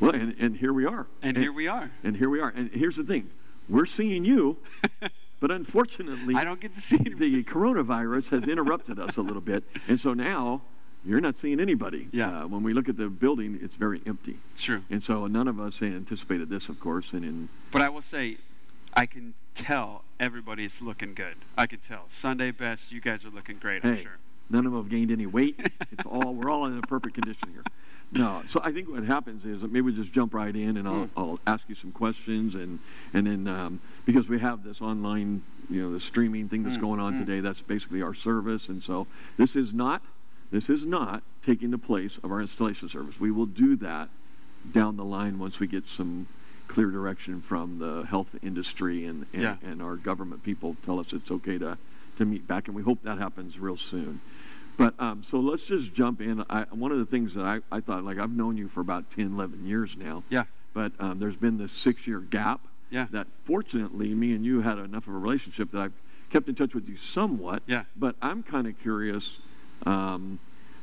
Well, and, and here we are. And here we are. And here we are. And here's the thing we're seeing you, but unfortunately, I don't get to see the coronavirus has interrupted us a little bit. And so now you're not seeing anybody. Yeah. Uh, when we look at the building, it's very empty. It's true. And so none of us anticipated this, of course. And in But I will say, I can tell everybody's looking good. I can tell. Sunday best, you guys are looking great. I'm hey, sure. None of them have gained any weight. it's all we're all in a perfect condition here. No, so I think what happens is that maybe we just jump right in, and I'll, Mm. I'll ask you some questions, and and then um, because we have this online, you know, the streaming thing that's Mm, going on mm. today, that's basically our service, and so this is not this is not taking the place of our installation service. We will do that down the line once we get some clear direction from the health industry and and, Yeah. and our government people tell us it's okay to to meet back, and we hope that happens real soon. But um, so let's just jump in. I, one of the things that I, I thought, like I've known you for about 10, 11 years now. Yeah. But um, there's been this six-year gap. Yeah. That fortunately, me and you had enough of a relationship that I've kept in touch with you somewhat. Yeah. But I'm kind of curious um,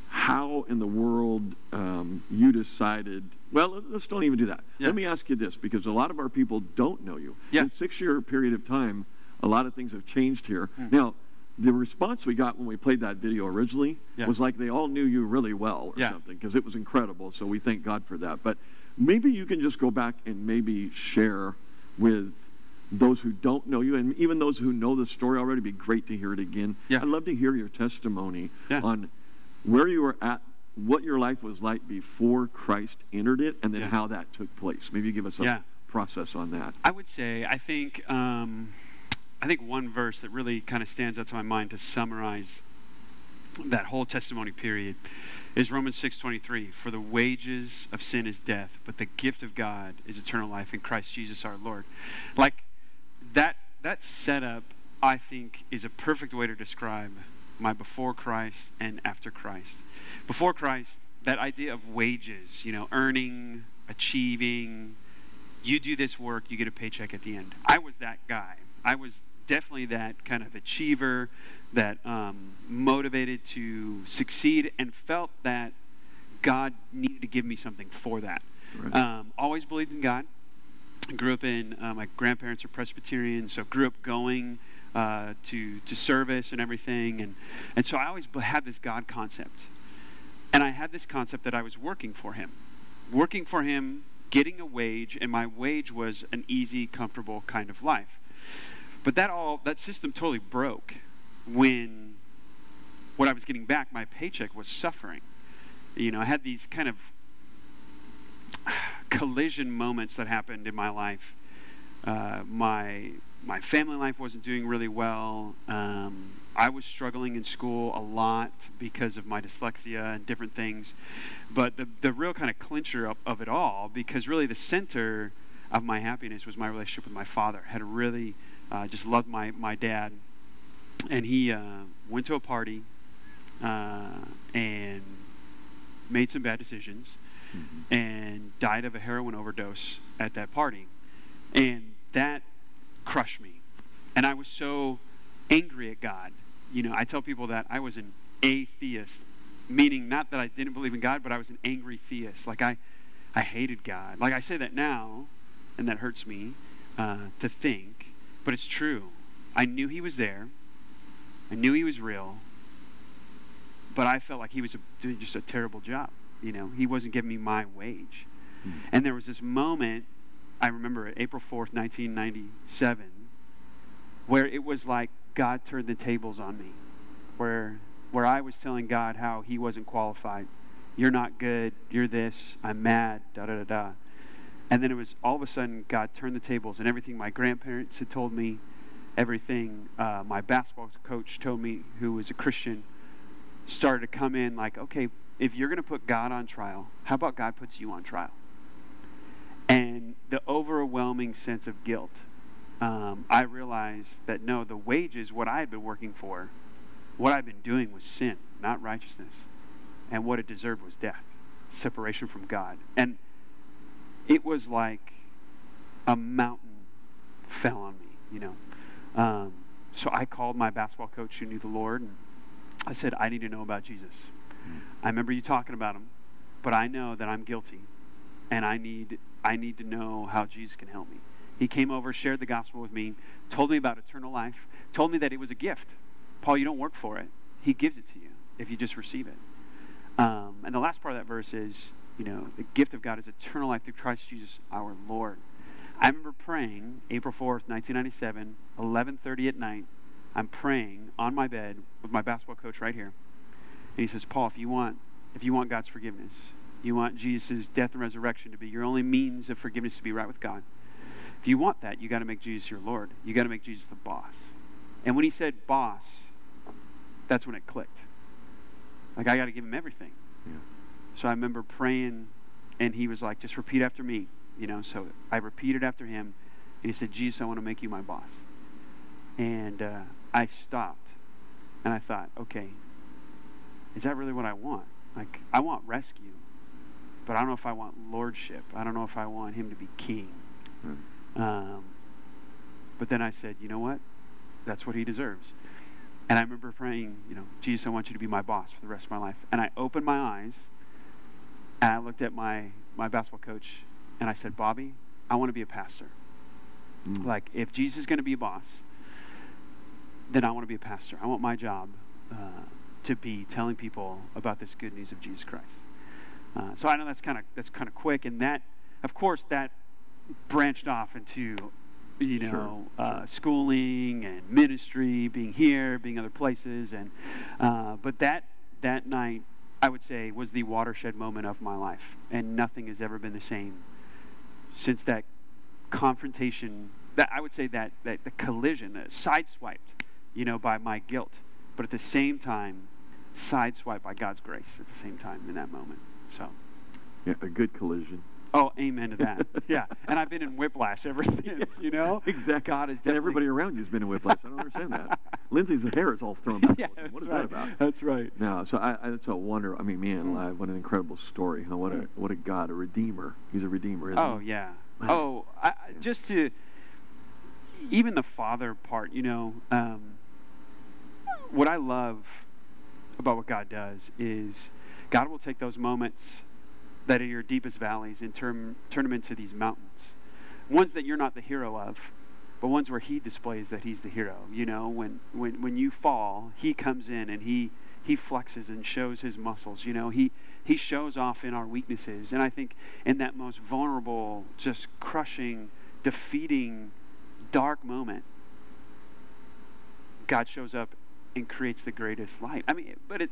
how in the world um, you decided. Well, let- let's don't even do that. Yeah. Let me ask you this, because a lot of our people don't know you. Yeah. In six-year period of time, a lot of things have changed here. Mm. Now, the response we got when we played that video originally Yeah. was like they all knew you really well or Yeah. something because it was incredible. So we thank God for that. But maybe you can just go back and maybe share with those who don't know you and even those who know the story already. It'd be great to hear it again. Yeah. I'd love to hear your testimony on where you were at, what your life was like before Christ entered it, and then how that took place. Maybe you give us a process on that. I would say I think um, I think one verse that really kind of stands out to my mind to summarize that whole testimony period is Romans 6:23 for the wages of sin is death but the gift of God is eternal life in Christ Jesus our Lord. Like that that setup I think is a perfect way to describe my before Christ and after Christ. Before Christ, that idea of wages, you know, earning, achieving, you do this work, you get a paycheck at the end. I was that guy. I was definitely that kind of achiever that um, motivated to succeed and felt that God needed to give me something for that. Right. Um, always believed in God. Grew up in uh, my grandparents are Presbyterian, so grew up going uh, to to service and everything, and and so I always had this God concept, and I had this concept that I was working for Him, working for Him, getting a wage, and my wage was an easy, comfortable kind of life. But that all that system totally broke when what I was getting back, my paycheck was suffering. You know, I had these kind of collision moments that happened in my life. Uh, my my family life wasn't doing really well. Um, I was struggling in school a lot because of my dyslexia and different things. But the the real kind of clincher of, of it all, because really the center of my happiness was my relationship with my father. Had really uh, just loved my my dad, and he uh, went to a party uh, and made some bad decisions Mhm. and died of a heroin overdose at that party. And that crushed me. And I was so angry at God. You know, I tell people that I was an atheist, meaning not that I didn't believe in God, but I was an angry theist. Like I, I hated God. Like I say that now, and that hurts me uh, to think, but it's true. I knew He was there. I knew He was real, but I felt like He was a, doing just a terrible job. You know, He wasn't giving me my wage. Mhm. And there was this moment, I remember it, April 4th, 1997, where it was like God turned the tables on me. Where where I was telling God how he wasn't qualified. You're not good, you're this, I'm mad, da da da da. And then it was all of a sudden God turned the tables and everything my grandparents had told me, everything uh, my basketball coach told me, who was a Christian, started to come in like, okay, if you're going to put God on trial, how about God puts you on trial? And the overwhelming sense of guilt, um, I realized that no, the wages, what I had been working for, what I'd been doing was sin, not righteousness. And what it deserved was death, separation from God. And it was like a mountain fell on me, you know. Um, so I called my basketball coach who knew the Lord, and I said, I need to know about Jesus. I remember you talking about him, but I know that I'm guilty. and I need I need to know how Jesus can help me. He came over, shared the gospel with me, told me about eternal life, told me that it was a gift. Paul, you don't work for it. He gives it to you if you just receive it. Um, and the last part of that verse is, you know, the gift of God is eternal life through Christ Jesus our Lord. I remember praying April 4th, 1997, 11:30 at night. I'm praying on my bed with my basketball coach right here. And he says, "Paul, if you want if you want God's forgiveness, you want Jesus' death and resurrection to be your only means of forgiveness to be right with God. If you want that, you got to make Jesus your Lord. You got to make Jesus the boss." And when he said boss, that's when it clicked. Like I got to give him everything. Yeah. So I remember praying, and he was like, "Just repeat after me." You know. So I repeated after him, and he said, "Jesus, I want to make you my boss." And uh, I stopped, and I thought, "Okay, is that really what I want? Like, I want rescue, but I don't know if I want lordship. I don't know if I want him to be king." Hmm. Um, but then I said, "You know what? That's what he deserves." And I remember praying, you know, Jesus, I want you to be my boss for the rest of my life. And I opened my eyes and I looked at my, my basketball coach and I said, Bobby, I want to be a pastor. Mm. Like, if Jesus is going to be a boss, then I want to be a pastor. I want my job uh, to be telling people about this good news of Jesus Christ. Uh, so I know that's kind of that's kind of quick, and that, of course, that branched off into you Sure, know, uh, schooling and ministry, being here, being other places, and uh, but that that night, I would say, was the watershed moment of my life, and nothing has ever been the same since that confrontation. That I would say that that the collision, uh, sideswiped, you know, by my guilt, but at the same time, sideswiped by God's grace at the same time in that moment. So. Yeah, a good collision. Oh, amen to that. yeah, and I've been in whiplash ever since. You know, exactly. God is And everybody around you's been in whiplash. I don't understand that. Lindsay's hair is all thrown back. yeah, what is that's right. that about? That's right. No, so I, I, it's a wonder. I mean, man, Mm. what an incredible story. Huh? What a what a God, a redeemer. He's a redeemer, isn't he? Oh he? yeah. Man. Oh, I, I- Yeah. just to even the father part. You know, um, what I love about what God does is God will take those moments that are your deepest valleys and turn turn them into these mountains, ones that you're not the hero of, but ones where He displays that He's the hero. You know, when when when you fall, He comes in and He he flexes and shows his muscles. You know, he he shows off in our weaknesses, and I think in that most vulnerable, just crushing, defeating, dark moment, God shows up and creates the greatest light. I mean, but it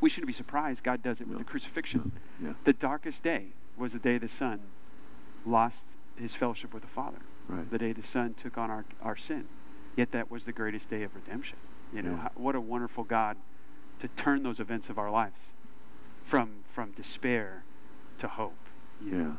we shouldn't be surprised. God does it with No. the crucifixion. Yeah, The darkest day was the day the Son lost his fellowship with the Father. right. The day the Son took on our our sin. Yet that was the greatest day of redemption. You know, Yeah. how, what a wonderful God to turn those events of our lives from from despair to hope. Yeah, know?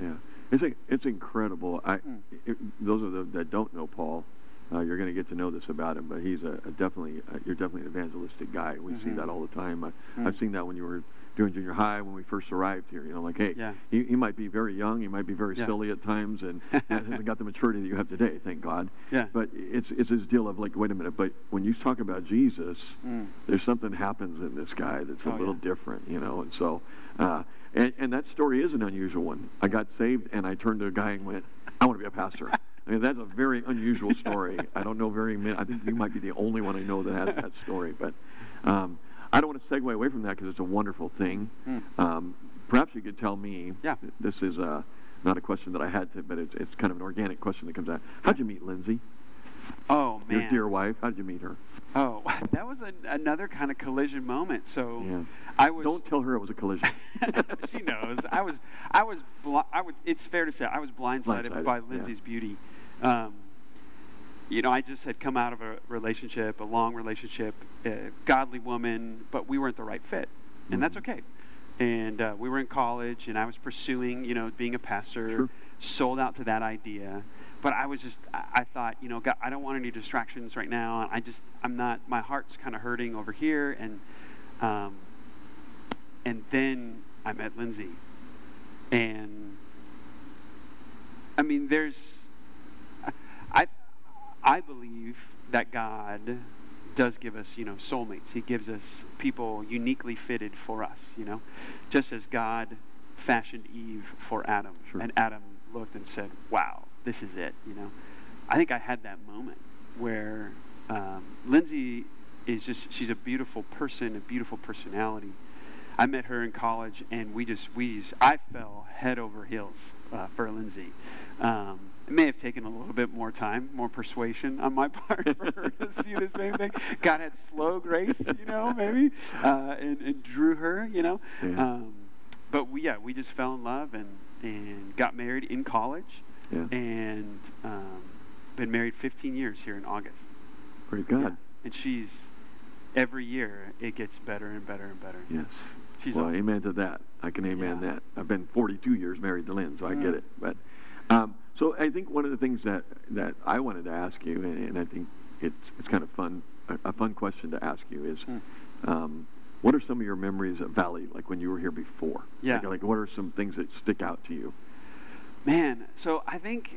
yeah. It's it's incredible. I Mm. it, those of the, that don't know Paul, uh, you're going to get to know this about him. But he's a, a definitely uh, you're definitely an evangelistic guy. We see Mhm. that all the time. I, Mm. I've seen that when you were doing junior high when we first arrived here. You know, like hey, Yeah. he, he might be very young, he might be very Yeah. silly at times, and hasn't got the maturity that you have today. Thank God. Yeah. But it's it's his deal of like, wait a minute. But when you talk about Jesus, Mm. there's something happens in this guy that's a Oh, little yeah. different, you know. And so, uh, and, and that story is an unusual one. I got saved, and I turned to a guy and went, "I want to be a pastor." I mean, that's a very unusual story. I don't know very many. I think you might be the only one I know that has that story. But um, I don't want to segue away from that because it's a wonderful thing. Mm. Um, perhaps you could tell me. Yeah. This is uh, not a question that I had to, but it's, it's kind of an organic question that comes out. How'd you meet Lindsay, Oh man. your dear wife? How'd you meet her? Oh, that was an, another kind of collision moment. So Yeah. I was. Don't tell her it was a collision. she knows. I was. I was. Bl- I would. It's fair to say I was blindsided, Blindsided, by yeah. Lindsay's beauty. Um, you know, I just had come out of a relationship, a long relationship, a godly woman, but we weren't the right fit, and that's Mhm. okay. And uh, we were in college, and I was pursuing, you know, being a pastor, Sure. sold out to that idea. But I was just, I, I thought, you know, God, I don't want any distractions right now. I just, I'm not, my heart's kind of hurting over here, and um, and then I met Lindsay, and I mean, there's, I believe that God does give us, you know, soulmates. He gives us people uniquely fitted for us, you know, just as God fashioned Eve for Adam, Sure. and Adam looked and said, "Wow, this is it." You know, I think I had that moment where um, Lindsay is just—she's a beautiful person, a beautiful personality. I met her in college, and we just we just, I fell head over heels uh, for Lindsay. Um, it may have taken a little bit more time, more persuasion on my part for her to see the same thing. God had slow grace, you know, maybe, uh, and, and drew her, you know. Yeah. Um, but we, yeah, we just fell in love and and got married in college, Yeah. and um, been married 15 years here in August. Praise God. Yeah. And she's every year it gets better and better and better. Yes. She's well, awesome. amen to that. I can amen Yeah. that. I've been 42 years married to Lynn, so I Mm. get it. But um, so I think one of the things that that I wanted to ask you, and, and I think it's it's kind of fun, a, a fun question to ask you is, Mm. um, what are some of your memories of Valley, like when you were here before? Yeah. Like, like what are some things that stick out to you? Man, so I think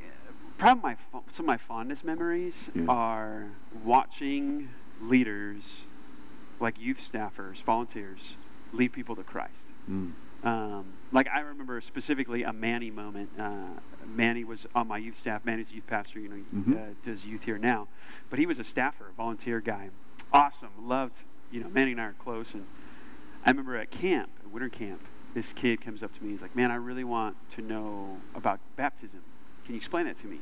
probably my some of my fondest memories Yeah. are watching leaders, like youth staffers, volunteers, lead people to Christ. Mm. Um, like I remember specifically a Manny moment. Uh, Manny was on my youth staff. Manny's a youth pastor. You know, Mhm. uh, does youth here now, but he was a staffer, a volunteer guy. Awesome, loved. You know, Manny and I are close, and I remember at camp, at winter camp, this kid comes up to me. He's like, "Man, I really want to know about baptism. Can you explain that to me?"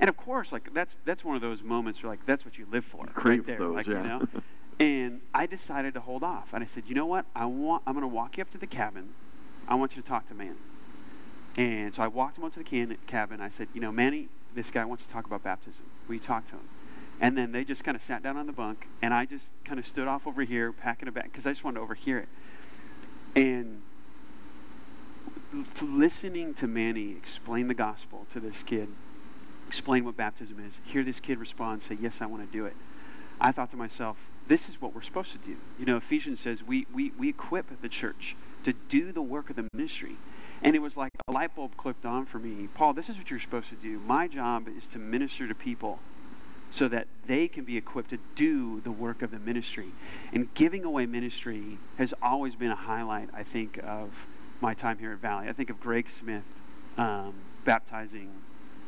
And of course, like that's that's one of those moments where like that's what you live for, crave right there, those, like yeah. you know. And I decided to hold off, and I said, "You know what? I want. I'm going to walk you up to the cabin. I want you to talk to Manny." And so I walked him up to the can- cabin. I said, "You know, Manny, this guy wants to talk about baptism. Will you talk to him?" And then they just kind of sat down on the bunk, and I just kind of stood off over here, packing a bag, because I just wanted to overhear it. And listening to Manny explain the gospel to this kid, explain what baptism is, hear this kid respond, say, Yes, I want to do it. I thought to myself, this is what we're supposed to do. You know, Ephesians says we, we, we equip the church to do the work of the ministry. And it was like a light bulb clicked on for me. Paul, this is what you're supposed to do. My job is to minister to people so that they can be equipped to do the work of the ministry. And giving away ministry has always been a highlight, I think, of my time here at Valley. I think of Greg Smith um, baptizing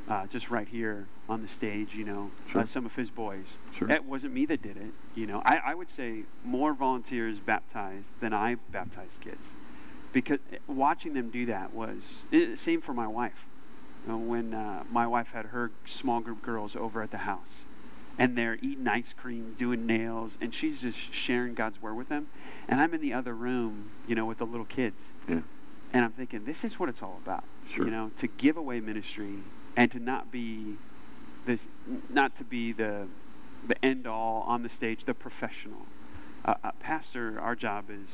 uh, just right here on the stage, you know, Sure. uh, some of his boys. Sure. It wasn't me that did it, you know. I, I would say more volunteers baptized than I baptized kids. Because watching them do that was, it, same for my wife. You know, when uh, my wife had her small group girls over at the house and they're eating ice cream, doing nails, and she's just sharing God's word with them. And I'm in the other room, you know, with the little kids. Yeah. And I'm thinking, this is what it's all about. Sure. You know, to give away ministry and to not be this, not to be the, the end all on the stage, the professional. Uh, uh, pastor, our job is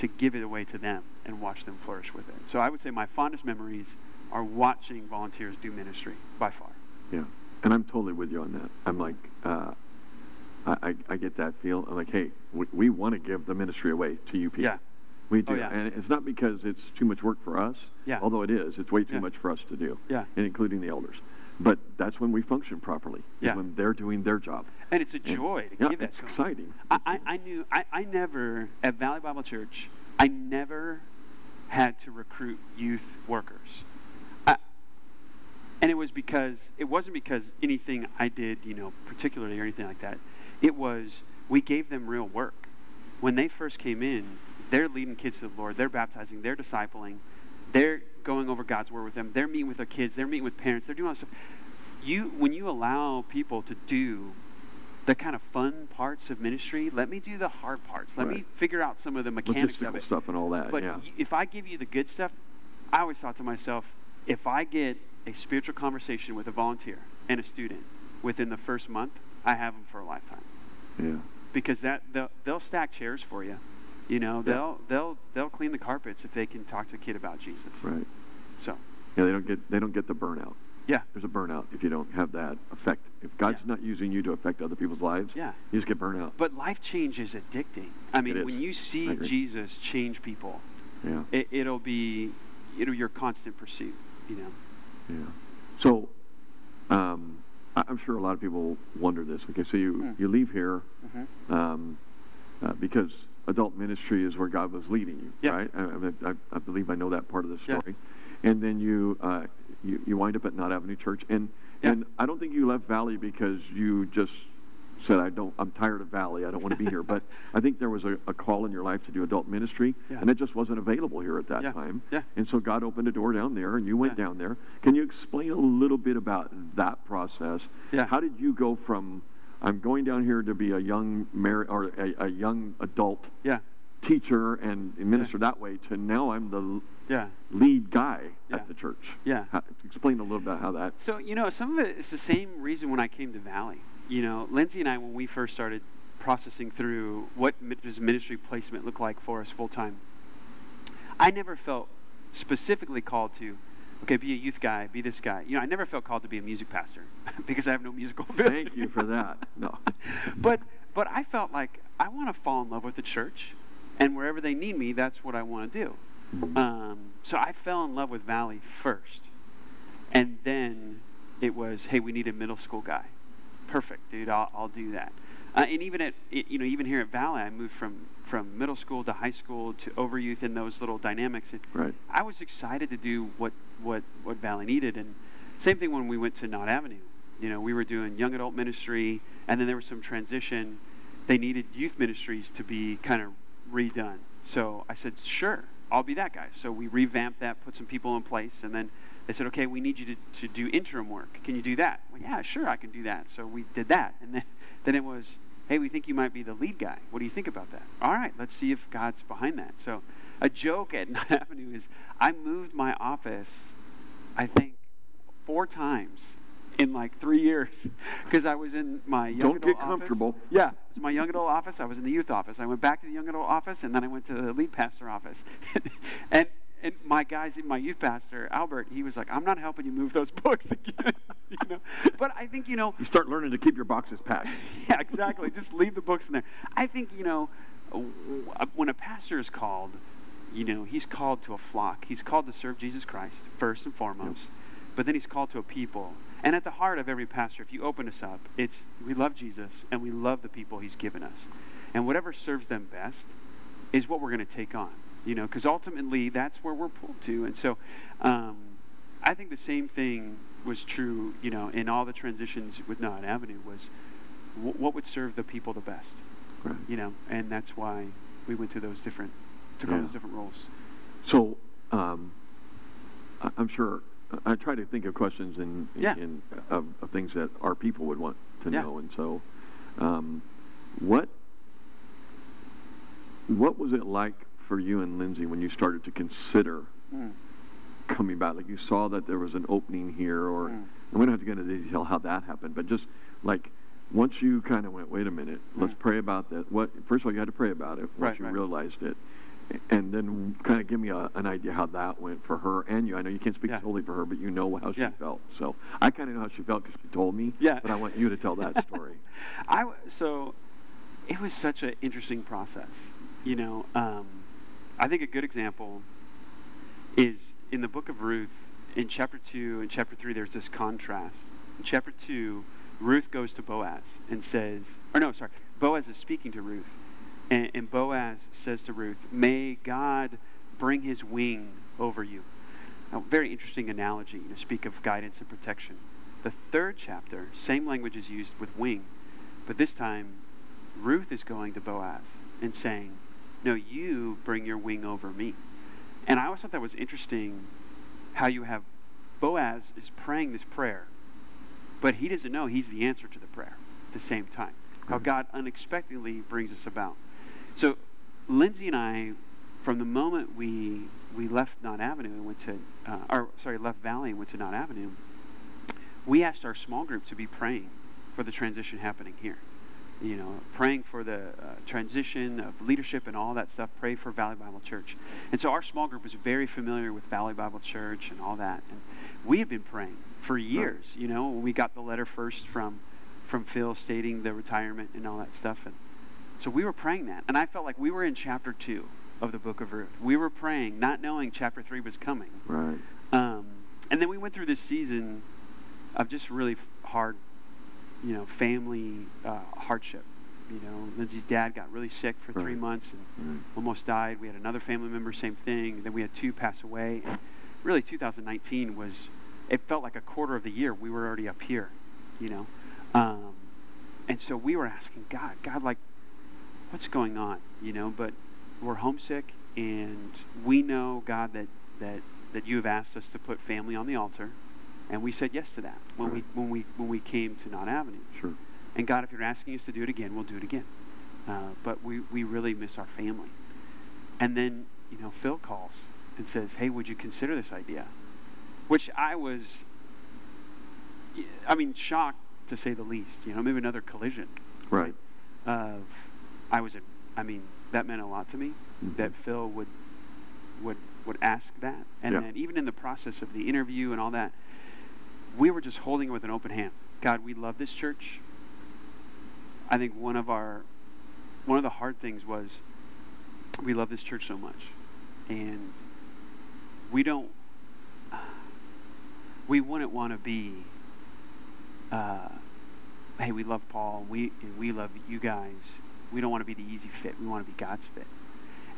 to give it away to them and watch them flourish with it. So I would say my fondest memories are watching volunteers do ministry by far. Yeah, and I'm totally with you on that. I'm like, uh, I, I, I get that feel. I'm like, hey, we, we want to give the ministry away to you people. Yeah. We oh, do, Oh, yeah. and it's not because it's too much work for us. Yeah. Although it is, it's way too Yeah. much for us to do. Yeah. And including the elders. But that's when we function properly. Yeah. When they're doing their job. And it's a And- joy to yeah, give that it's exciting. I, I, I knew I, I never at Valley Bible Church I never had to recruit youth workers. I, and it was because it wasn't because anything I did, you know, particularly or anything like that. It was we gave them real work. When they first came in, they're leading kids to the Lord, they're baptizing, they're discipling, they're going over God's word with them, they're meeting with their kids, they're meeting with parents, they're doing all this stuff. You when you allow people to do the kind of fun parts of ministry. Let me do the hard parts. Let me figure out some of the mechanics of Logistical it. stuff and all that. But yeah. if I give you the good stuff, I always thought to myself, if I get a spiritual conversation with a volunteer and a student within the first month, I have them for a lifetime. yeah. Because that they'll, they'll stack chairs for you. You know, Yeah. they'll they'll they'll clean the carpets if they can talk to a kid about Jesus. Right. So, Yeah. They don't get they don't get the burnout. yeah. There's a burnout if you don't have that effect. If God's Yeah. not using you to affect other people's lives, Yeah. you just get burnout. But life change is addicting. I mean, when you see. Jesus change people, Yeah. it, it'll be it'll be your constant pursuit. You know. Yeah. So, um, I- I'm sure a lot of people wonder this. Okay, so you Hmm. you leave here Mm-hmm. um, uh, because adult ministry is where God was leading you, Yeah. right? I, I, I believe I know that part of the Yeah. story. And then you, uh, you you wind up at Knott Avenue Church, and Yeah. and I don't think you left Valley because you just said I don't I'm tired of Valley I don't want to be here but I think there was a, a call in your life to do adult ministry Yeah. and it just wasn't available here at that time Yeah. and so God opened a door down there and you went down there can you explain a little bit about that process Yeah. how did you go from I'm going down here to be a young mar- or a, a young adult Yeah. teacher and minister that way to now I'm the Yeah. lead guy Yeah. at the church Yeah. how, explain a little bit how that So, you know, some of it is the same reason when I came to Valley. You know, Lindsay and I, when we first started processing through what does ministry placement look like for us full time, I never felt specifically called to, okay, be a youth guy, be this guy. You know, I never felt called to be a music pastor because I have no musical ability. Thank you for that. No. but but I felt like I want to fall in love with the church, and wherever they need me, that's what I want to do. Um, so I fell in love with Valley first, and then it was, hey, we need a middle school guy. Perfect, dude. I'll, I'll do that. Uh, and even at you know even here at Valley, I moved from from middle school to high school to over youth in those little dynamics. It, right I was excited to do what what what Valley needed, and same thing when we went to Knott Avenue. You know, we were doing young adult ministry, and then there was some transition. They needed youth ministries to be kind of redone. So I said, sure, I'll be that guy. So we revamped that, put some people in place, and then they said, okay, we need you to, to do interim work. Can you do that? Well, yeah, sure, I can do that. So we did that, and then then it was, hey, we think you might be the lead guy. What do you think about that? All right, let's see if God's behind that. So a joke at Knott Avenue is I moved my office, I think, four times in like three years because I was in my young Don't adult get office. comfortable. Yeah, it's my young adult office. I was in the youth office. I went back to the young adult office, and then I went to the lead pastor office. and and my guys, my youth pastor Albert, he was like, "I'm not helping you move those books again." you know, but I think you know, you start learning to keep your boxes packed yeah, exactly. Just leave the books in there. I think you know, when a pastor is called, you know, he's called to a flock. He's called to serve Jesus Christ first and foremost, but then he's called to a people. And at the heart of every pastor, if you open us up, it's we love Jesus and we love the people he's given us, and whatever serves them best is what we're going to take on. You know, because ultimately that's where we're pulled to. And so, um, I think the same thing was true. You know, in all the transitions with Knott Avenue was wh- what would serve the people the best. right You know, and that's why we went to those different took on those different roles. So, um, I- I'm sure I try to think of questions in, Yeah. of, of things that our people would want to Yeah. know, and so, um, what what was it like for you and Lindsay when you started to consider Mm. coming back? Like you saw that there was an opening here, or Mm. and we don't have to get into detail how that happened, but just like once you kind of went, wait a minute, let's Mm. pray about that. What first of all, you had to pray about it once Right, you right. realized it, and then kind of give me a, an idea how that went for her and you. I know you can't speak Yeah. totally for her, but you know how she Yeah. felt. So I kind of know how she felt because she told me. Yeah. But I want you to tell that story. I w- so it was such an interesting process. You know, um, I think a good example is in the book of Ruth, in chapter two and chapter three. There's this contrast. In chapter two, Ruth goes to Boaz and says, or no, sorry, Boaz is speaking to Ruth, and, and Boaz says to Ruth, "May God bring His wing over you." A very interesting analogy to speak of guidance and protection. The third chapter, same language is used with wing, but this time Ruth is going to Boaz and saying, No, you bring your wing over me. And I always thought that was interesting how you have Boaz is praying this prayer, but he doesn't know he's the answer to the prayer at the same time. How God unexpectedly brings us about. So Lindsay and I, from the moment we we left Knott Avenue and went to, uh, or sorry, left Valley and went to Knott Avenue, we asked our small group to be praying for the transition happening here. You know, praying for the uh, transition of leadership and all that stuff. Pray for Valley Bible Church. And so our small group was very familiar with Valley Bible Church and all that. And we had been praying for years. You know, when we got the letter first from from Phil stating the retirement and all that stuff. And so we were praying that. And I felt like we were in chapter two of the book of Ruth. We were praying, not knowing chapter three was coming. Right. Um, and then we went through this season of just really hard, you know, family uh, hardship. you know, Lindsay's dad got really sick for three months and Right. almost died. We had another family member, same thing. Then we had two pass away. And really, 2019 was, it felt like a quarter of the year we were already up here, you know. Um, and so we were asking God, God, like, what's going on, you know? But we're homesick, and we know, God, that that that you have asked us to put family on the altar, and we said yes to that when we when we when we came to Knott Avenue. Sure. And God, if you're asking us to do it again, we'll do it again. Uh, but we, we really miss our family. And then, you know, Phil calls and says, hey, would you consider this idea? Which I was, I mean, shocked to say the least. You know, maybe another collision. Right. Of, I was, a, I mean, that meant a lot to me Mhm. that Phil would, would, would ask that. And Yeah. then even in the process of the interview and all that, we were just holding it with an open hand. God, we love this church. I think one of our one of the hard things was we love this church so much, and we don't we wouldn't want to be. Uh, hey, we love Paul. We and we love you guys. We don't want to be the easy fit. We want to be God's fit,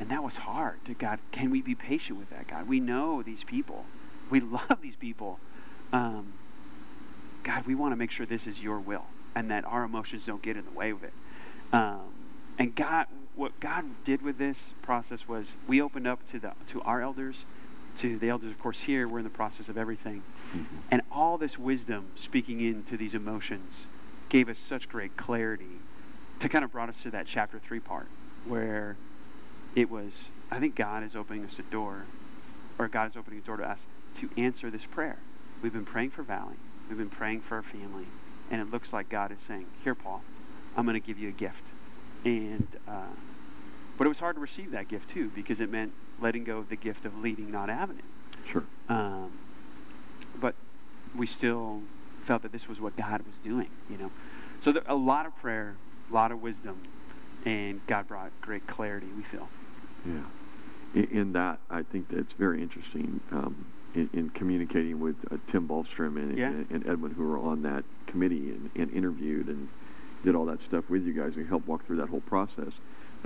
and that was hard. To God, can we be patient with that? God, we know these people. We love these people. Um, God, we want to make sure this is your will and that our emotions don't get in the way of it. Um, and God, what God did with this process was we opened up to the to our elders, to the elders, of course. Here we're in the process of everything, Mhm. and all this wisdom speaking into these emotions gave us such great clarity to kind of brought us to that chapter three part where it was. I think God is opening us a door, or God is opening a door to us to answer this prayer. We've been praying for Valley. We've been praying for our family, and it looks like God is saying, "Here, Paul, I'm going to give you a gift." And uh, but it was hard to receive that gift too because it meant letting go of the gift of leading Knott Avenue. Sure. Um, but we still felt that this was what God was doing, you know. So there, a lot of prayer, a lot of wisdom, and God brought great clarity. We feel. Yeah. In, in that, I think that's very interesting um, in, in communicating with uh, Tim Ballstrom and, Yeah. and, and Edwin, who were on that committee and, and interviewed and did all that stuff with you guys and helped walk through that whole process.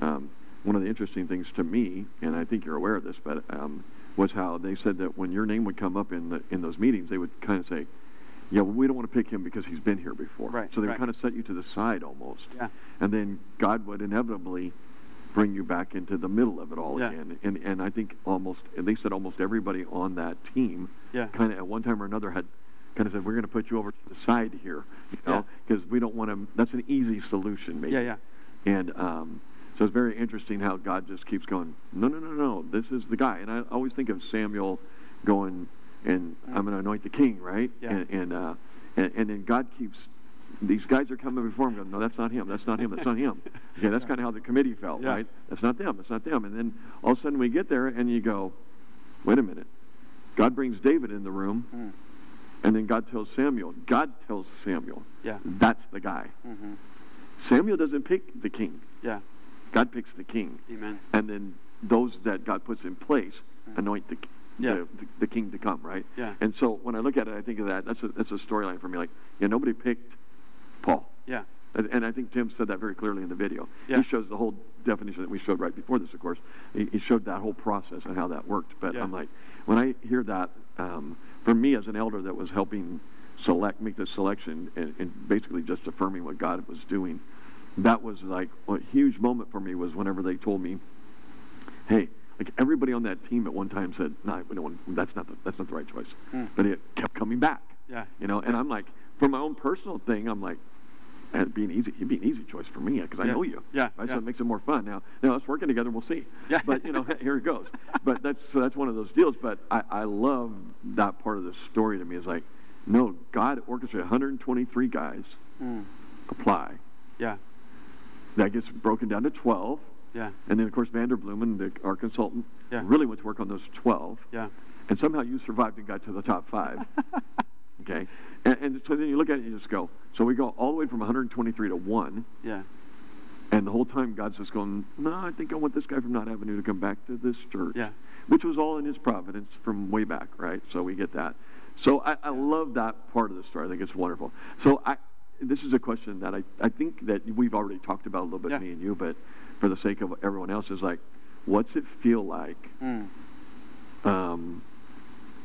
Um, one of the interesting things to me, and I think you're aware of this, but um, was how they said that when your name would come up in the, in those meetings, they would kind of say, "Yeah, well, we don't want to pick him because he's been here before." Right, So they right. would kind of set you to the side almost Yeah. and then God would inevitably bring you back into the middle of it all Yeah. again. And and I think almost and they said almost everybody on that team Yeah. kind of at one time or another had kind of said we're going to put you over to the side here, you know, because we don't want to. That's an easy solution, maybe. Yeah, yeah. And um, so it's very interesting how God just keeps going. No, no, no, no. This is the guy. And I always think of Samuel going and I'm going to anoint the king, right? Yeah. And and, uh, and and then God keeps. These guys are coming before him. Going, no, that's not him. That's not him. That's not him. Okay, that's kind of how the committee felt, Yeah. right? That's not them. That's not them. And then all of a sudden we get there and you go, wait a minute. God brings David in the room, Mm. and then God tells Samuel. God tells Samuel, Yeah. that's the guy. hmm Samuel doesn't pick the king. Yeah. God picks the king, Amen. and then those that God puts in place Mm. anoint the, Yeah. the, the the king to come, right? Yeah. And so when I look at it, I think of that. That's a that's a storyline for me. Like, yeah, nobody picked Paul, Yeah. and, and I think Tim said that very clearly in the video. Yeah. He shows the whole definition that we showed right before this, of course. He, he showed that whole process and how that worked. But Yeah. I'm like, when I hear that, um, for me as an elder that was helping select, make the selection, and, and basically just affirming what God was doing, that was like a huge moment for me. Was whenever they told me, "Hey." Like everybody on that team at one time said, "No, we don't want, that's not the that's not the right choice," Mm. but it kept coming back. Yeah. You know, and I'm like, for my own personal thing, I'm like, it'd be an easy, it'd be an easy choice for me because I Yeah. know you. Yeah, Right? yeah. So it makes it more fun. Now, now us working together, we'll see. Yeah. But you know, here it goes. But that's so that's one of those deals. But I, I love that part of the story to me. Is like, no, God orchestrated 123 guys Mm. apply. Yeah. That gets broken down to 12. Yeah. And then, of course, Vanderbloemen, the, our consultant, Yeah. really went to work on those 12. Yeah. And somehow you survived and got to the top five. Okay, and, and so then you look at it and you just go. So we go all the way from 123 to one, yeah. and the whole time God's just going. No, I think I want this guy from Knott Avenue to come back to this church. Yeah. which was all in His providence from way back, right? So we get that. So I, I love that part of the story. I think it's wonderful. So I, this is a question that I, I think that we've already talked about a little bit, Yeah. me and you, but for the sake of everyone else, is like, what's it feel like Mm. um,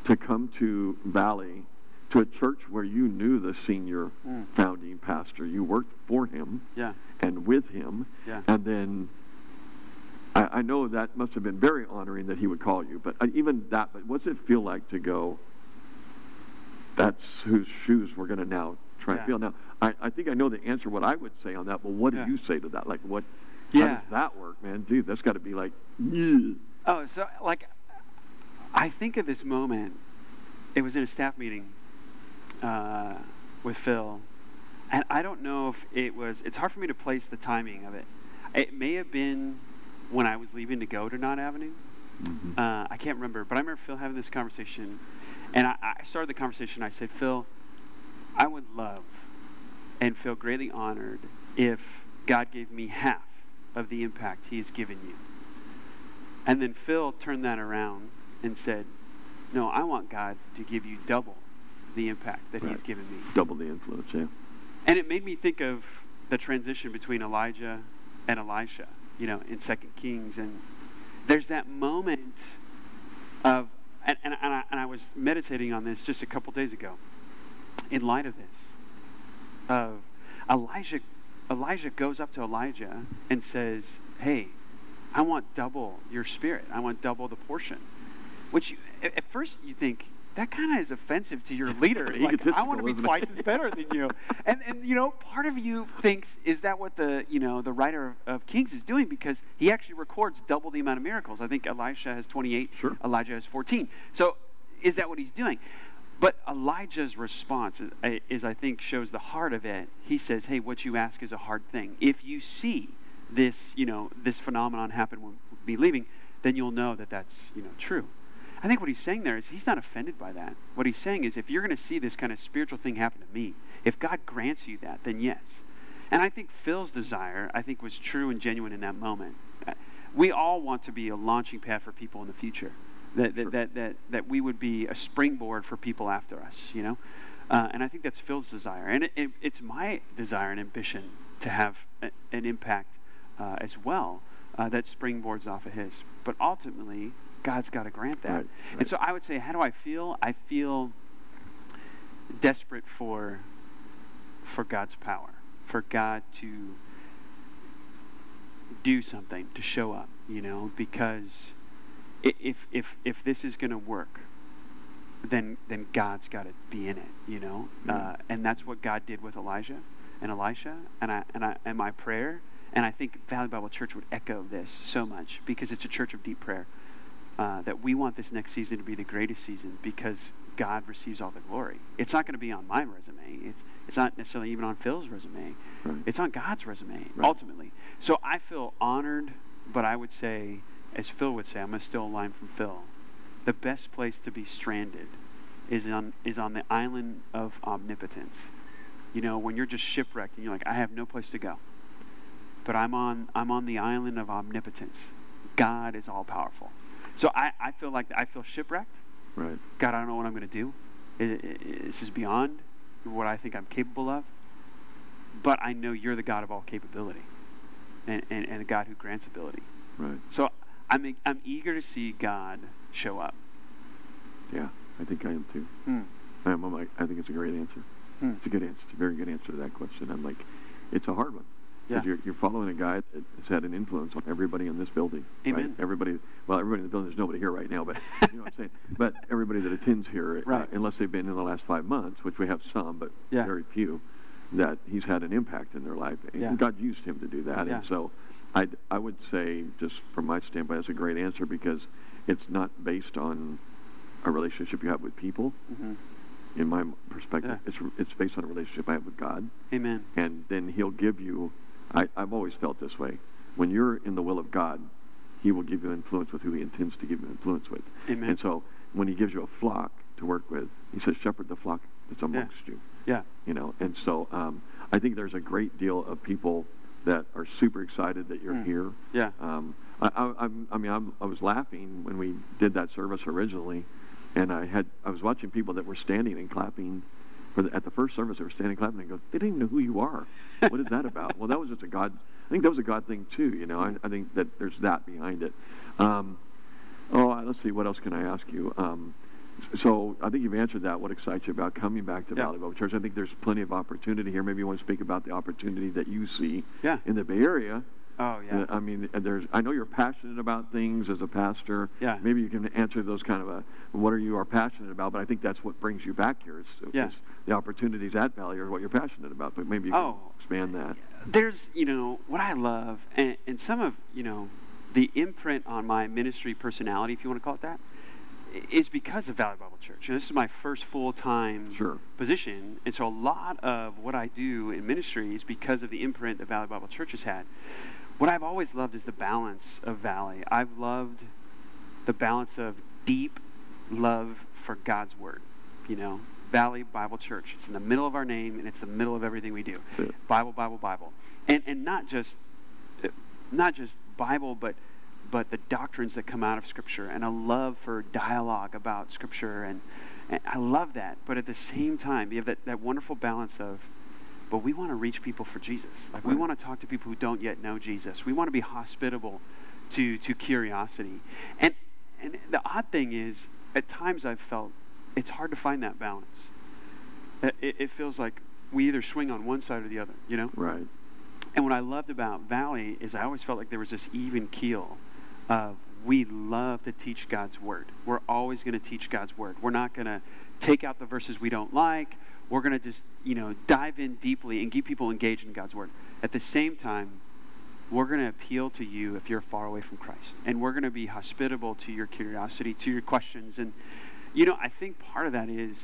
to come to Valley, to a church where you knew the senior Mm. founding pastor, you worked for him Yeah. and with him, Yeah. and then I, I know that must have been very honoring that he would call you, but uh, even that, but what's it feel like to go? That's whose shoes we're going to now try Yeah. and feel. Now, I, I think I know the answer. What I would say on that, but what do you say to that? Like, what? Yeah. How does that work, man? Dude, that's got to be like. Oh, so like, I think of this moment. It was in a staff meeting uh, with Phil, and I don't know if it was. It's hard for me to place the timing of it. It may have been when I was leaving to go to Knott Avenue. Mhm. Uh, I can't remember, but I remember Phil having this conversation, and I, I started the conversation. I said, Phil, I would love and feel greatly honored if God gave me half of the impact He has given you. And then Phil turned that around and said, No, I want God to give you double the impact that He's given me. Double the influence, yeah. And it made me think of the transition between Elijah and Elisha, you know, in Second Kings. And there's that moment of, and, and, and, I, and I was meditating on this just a couple days ago, in light of this, of Elijah. Elijah goes up to Elijah and says, "Hey, I want double your spirit. I want double the portion." Which you, at first you think that kind of is offensive to your leader. like, I want to be Egotistical, isn't it? twice as better than you. And and you know, part of you thinks is that what the you know the writer of, of Kings is doing because he actually records double the amount of miracles. I think Elisha has 28, Sure. Elijah has 14. So is that what he's doing? But Elijah's response is, is, I think, shows the heart of it. He says, "Hey, what you ask is a hard thing. If you see this, you know, this phenomenon happen me leaving, then you'll know that that's, you know, true." I think what he's saying there is he's not offended by that. What he's saying is, if you're going to see this kind of spiritual thing happen to me, if God grants you that, then yes. And I think Phil's desire, I think, was true and genuine in that moment. Uh, We all want to be a launching pad for people in the future. That, that, Sure. that, that, that we would be a springboard for people after us, you know? Uh, and I think that's Phil's desire. And it, it, it's my desire and ambition to have a, an impact uh, as well uh, that springboards off of his. But ultimately, God's got to grant that. Right, And so I would say, how do I feel? I feel desperate for for God's power, for God to do something, to show up, you know, because if if if this is going to work, then then God's got to be in it, you know, Yeah. uh, and that's what God did with Elijah and Elisha, and I and I and my prayer, and I think Valley Bible Church would echo this so much because it's a church of deep prayer. Uh, that we want this next season to be the greatest season because God receives all the glory. It's not going to be on my resume. It's it's not necessarily even on Phil's resume. Right. It's on God's resume Right. ultimately. So I feel honored, but I would say, as Phil would say, I'm going to steal a line from Phil. The best place to be stranded is on is on the island of omnipotence. You know, when you're just shipwrecked and you're like, I have no place to go. But I'm on I'm on the island of omnipotence. God is all powerful. So I, I feel like I feel shipwrecked. Right. God, I don't know what I'm going to do. I- I- This is beyond what I think I'm capable of. But I know you're the God of all capability and, and, and the God who grants ability. Right. So I'm, I'm eager to see God show up. Yeah. I think I am too. I'm, I'm like, I think it's a great answer. Hmm. It's a good answer. It's a very good answer to that question. I'm like, it's a hard one. Yeah. You're, you're following a guy that has had an influence on everybody in this building. Right? Amen. Everybody, well, everybody in the building, there's nobody here right now, but you know what I'm saying? But everybody that attends here, uh, unless they've been in the last five months, which we have some, but Yeah. very few, that he's had an impact in their life. And Yeah. God used him to do that. Yeah. And so I'd, I would say, just from my standpoint, that's a great answer because it's not based on a relationship you have with people. hmm In my perspective, Yeah. it's, it's based on a relationship I have with God Amen. and then he'll give you I, i've always felt this way when you're in the will of god he will give you influence with who he intends to give you influence with Amen. and so when he gives you a flock to work with he says shepherd the flock that's amongst you Yeah. you know and so um, i think there's a great deal of people that are super excited that you're Mm. here Yeah. um, I, I, I'm, I mean, I'm, I was laughing when we did that service originally, and I had I was watching people that were standing and clapping the, at the first service, they were standing clapping. and they go, they didn't even know who you are. What is that about? well, that was just a God. I think that was a God thing too. You know, I, I think that there's that behind it. Um, oh, let's see. What else can I ask you? Um, so I think you've answered that. What excites you about coming back to Yeah. Valley Bible Church? I think there's plenty of opportunity here. Maybe you want to speak about the opportunity that you see Yeah. in the Bay Area. Oh yeah. Uh, I mean, uh, there's. I know you're passionate about things as a pastor. Yeah. Maybe you can answer those kind of a what are you are passionate about. But I think that's what brings you back here. Is, Yeah. the opportunities at Valley are what you're passionate about. But maybe you can Oh. expand that. there's you know what I love, and, and some of you know the imprint on my ministry personality, if you want to call it that, is because of Valley Bible Church. And this is my first full time Sure. position, and so a lot of what I do in ministry is because of the imprint that Valley Bible Church has had. What I've always loved is the balance of Valley. I've loved the balance of deep love for God's Word. You know, Valley Bible Church. It's in the middle of our name, and it's the middle of everything we do. It. Bible, Bible, Bible, and and not just not just Bible, but but the doctrines that come out of Scripture, and a love for dialogue about Scripture, and, and I love that. But at the same time, you have that, that wonderful balance of, but we want to reach people for Jesus. Like we want to talk to people who don't yet know Jesus. We want to be hospitable to to curiosity, and and the odd thing is, at times I've felt it's hard to find that balance. It, it it feels like we either swing on one side or the other, you know. Right. And what I loved about Valley is I always felt like there was this even keel of we love to teach God's word. We're always going to teach God's word. We're not going to take out the verses we don't like. We're going to just, you know, dive in deeply and keep people engaged in God's word. At the same time, we're going to appeal to you if you're far away from Christ. And we're going to be hospitable to your curiosity, to your questions. And, you know, I think part of that is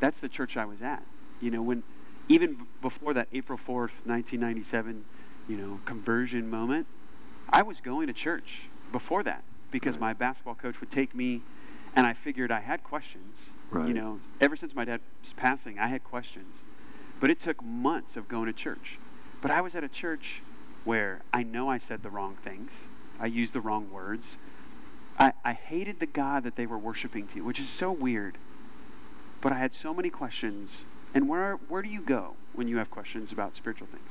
that's the church I was at. You know, when even before that April 4th, 1997, you know, conversion moment, I was going to church before that because Right. my basketball coach would take me and I figured I had questions. Right. You know, ever since my dad's passing, I had questions. But it took months of going to church. But I was at a church where I know I said the wrong things. I used the wrong words. I, I hated the God that they were worshiping to, which is so weird. But I had so many questions. And where where do you go when you have questions about spiritual things?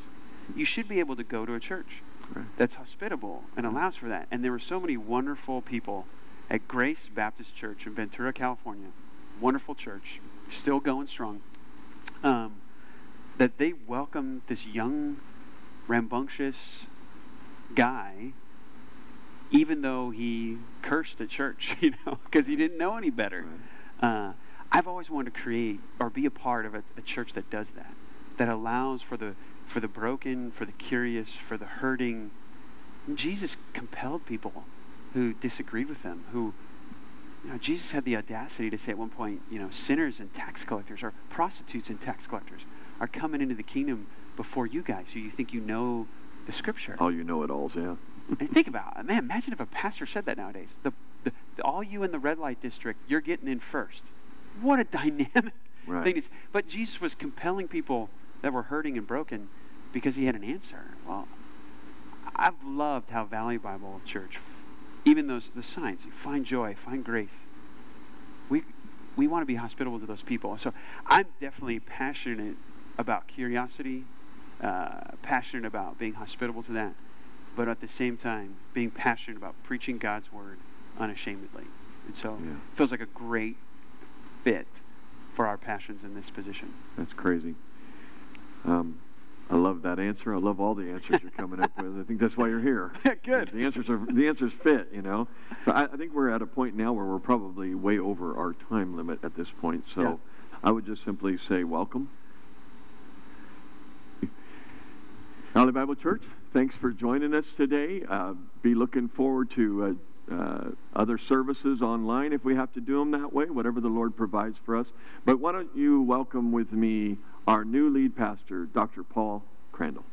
You should be able to go to a church Right. that's hospitable and allows for that. And there were so many wonderful people at Grace Baptist Church in Ventura, California. Wonderful church, still going strong. Um, that they welcomed this young, rambunctious guy, even though he cursed at church, you know, because he didn't know any better. Uh, I've always wanted to create or be a part of a, a church that does that, that allows for the for the broken, for the curious, for the hurting. Jesus compelled people who disagreed with him, who you know, Jesus had the audacity to say at one point, you know, sinners and tax collectors, or prostitutes and tax collectors, are coming into the kingdom before you guys, who you think you know the scripture. All you know it alls, yeah. And think about it, man. Imagine if a pastor said that nowadays. The, the, the all you in the red light district, you're getting in first. What a dynamic Right. thing is. But Jesus was compelling people that were hurting and broken because he had an answer. Well, I've loved how Valley Bible Church, even those the signs, find joy, find grace. We we want to be hospitable to those people. So I'm definitely passionate about curiosity, uh, passionate about being hospitable to that, but at the same time being passionate about preaching God's word unashamedly. And so Yeah. it feels like a great fit for our passions in this position. That's crazy. Um, I love that answer. I love all the answers you're coming up with. I think that's why you're here. Good. The answers are the answers fit. You know. So I, I think we're at a point now where we're probably way over our time limit at this point. So Yeah. I would just simply say welcome. Valley Bible Church, thanks for joining us today. Uh, be looking forward to uh, uh, other services online if we have to do them that way, whatever the Lord provides for us. But why don't you welcome with me our new lead pastor, Dr. Paul Crandell.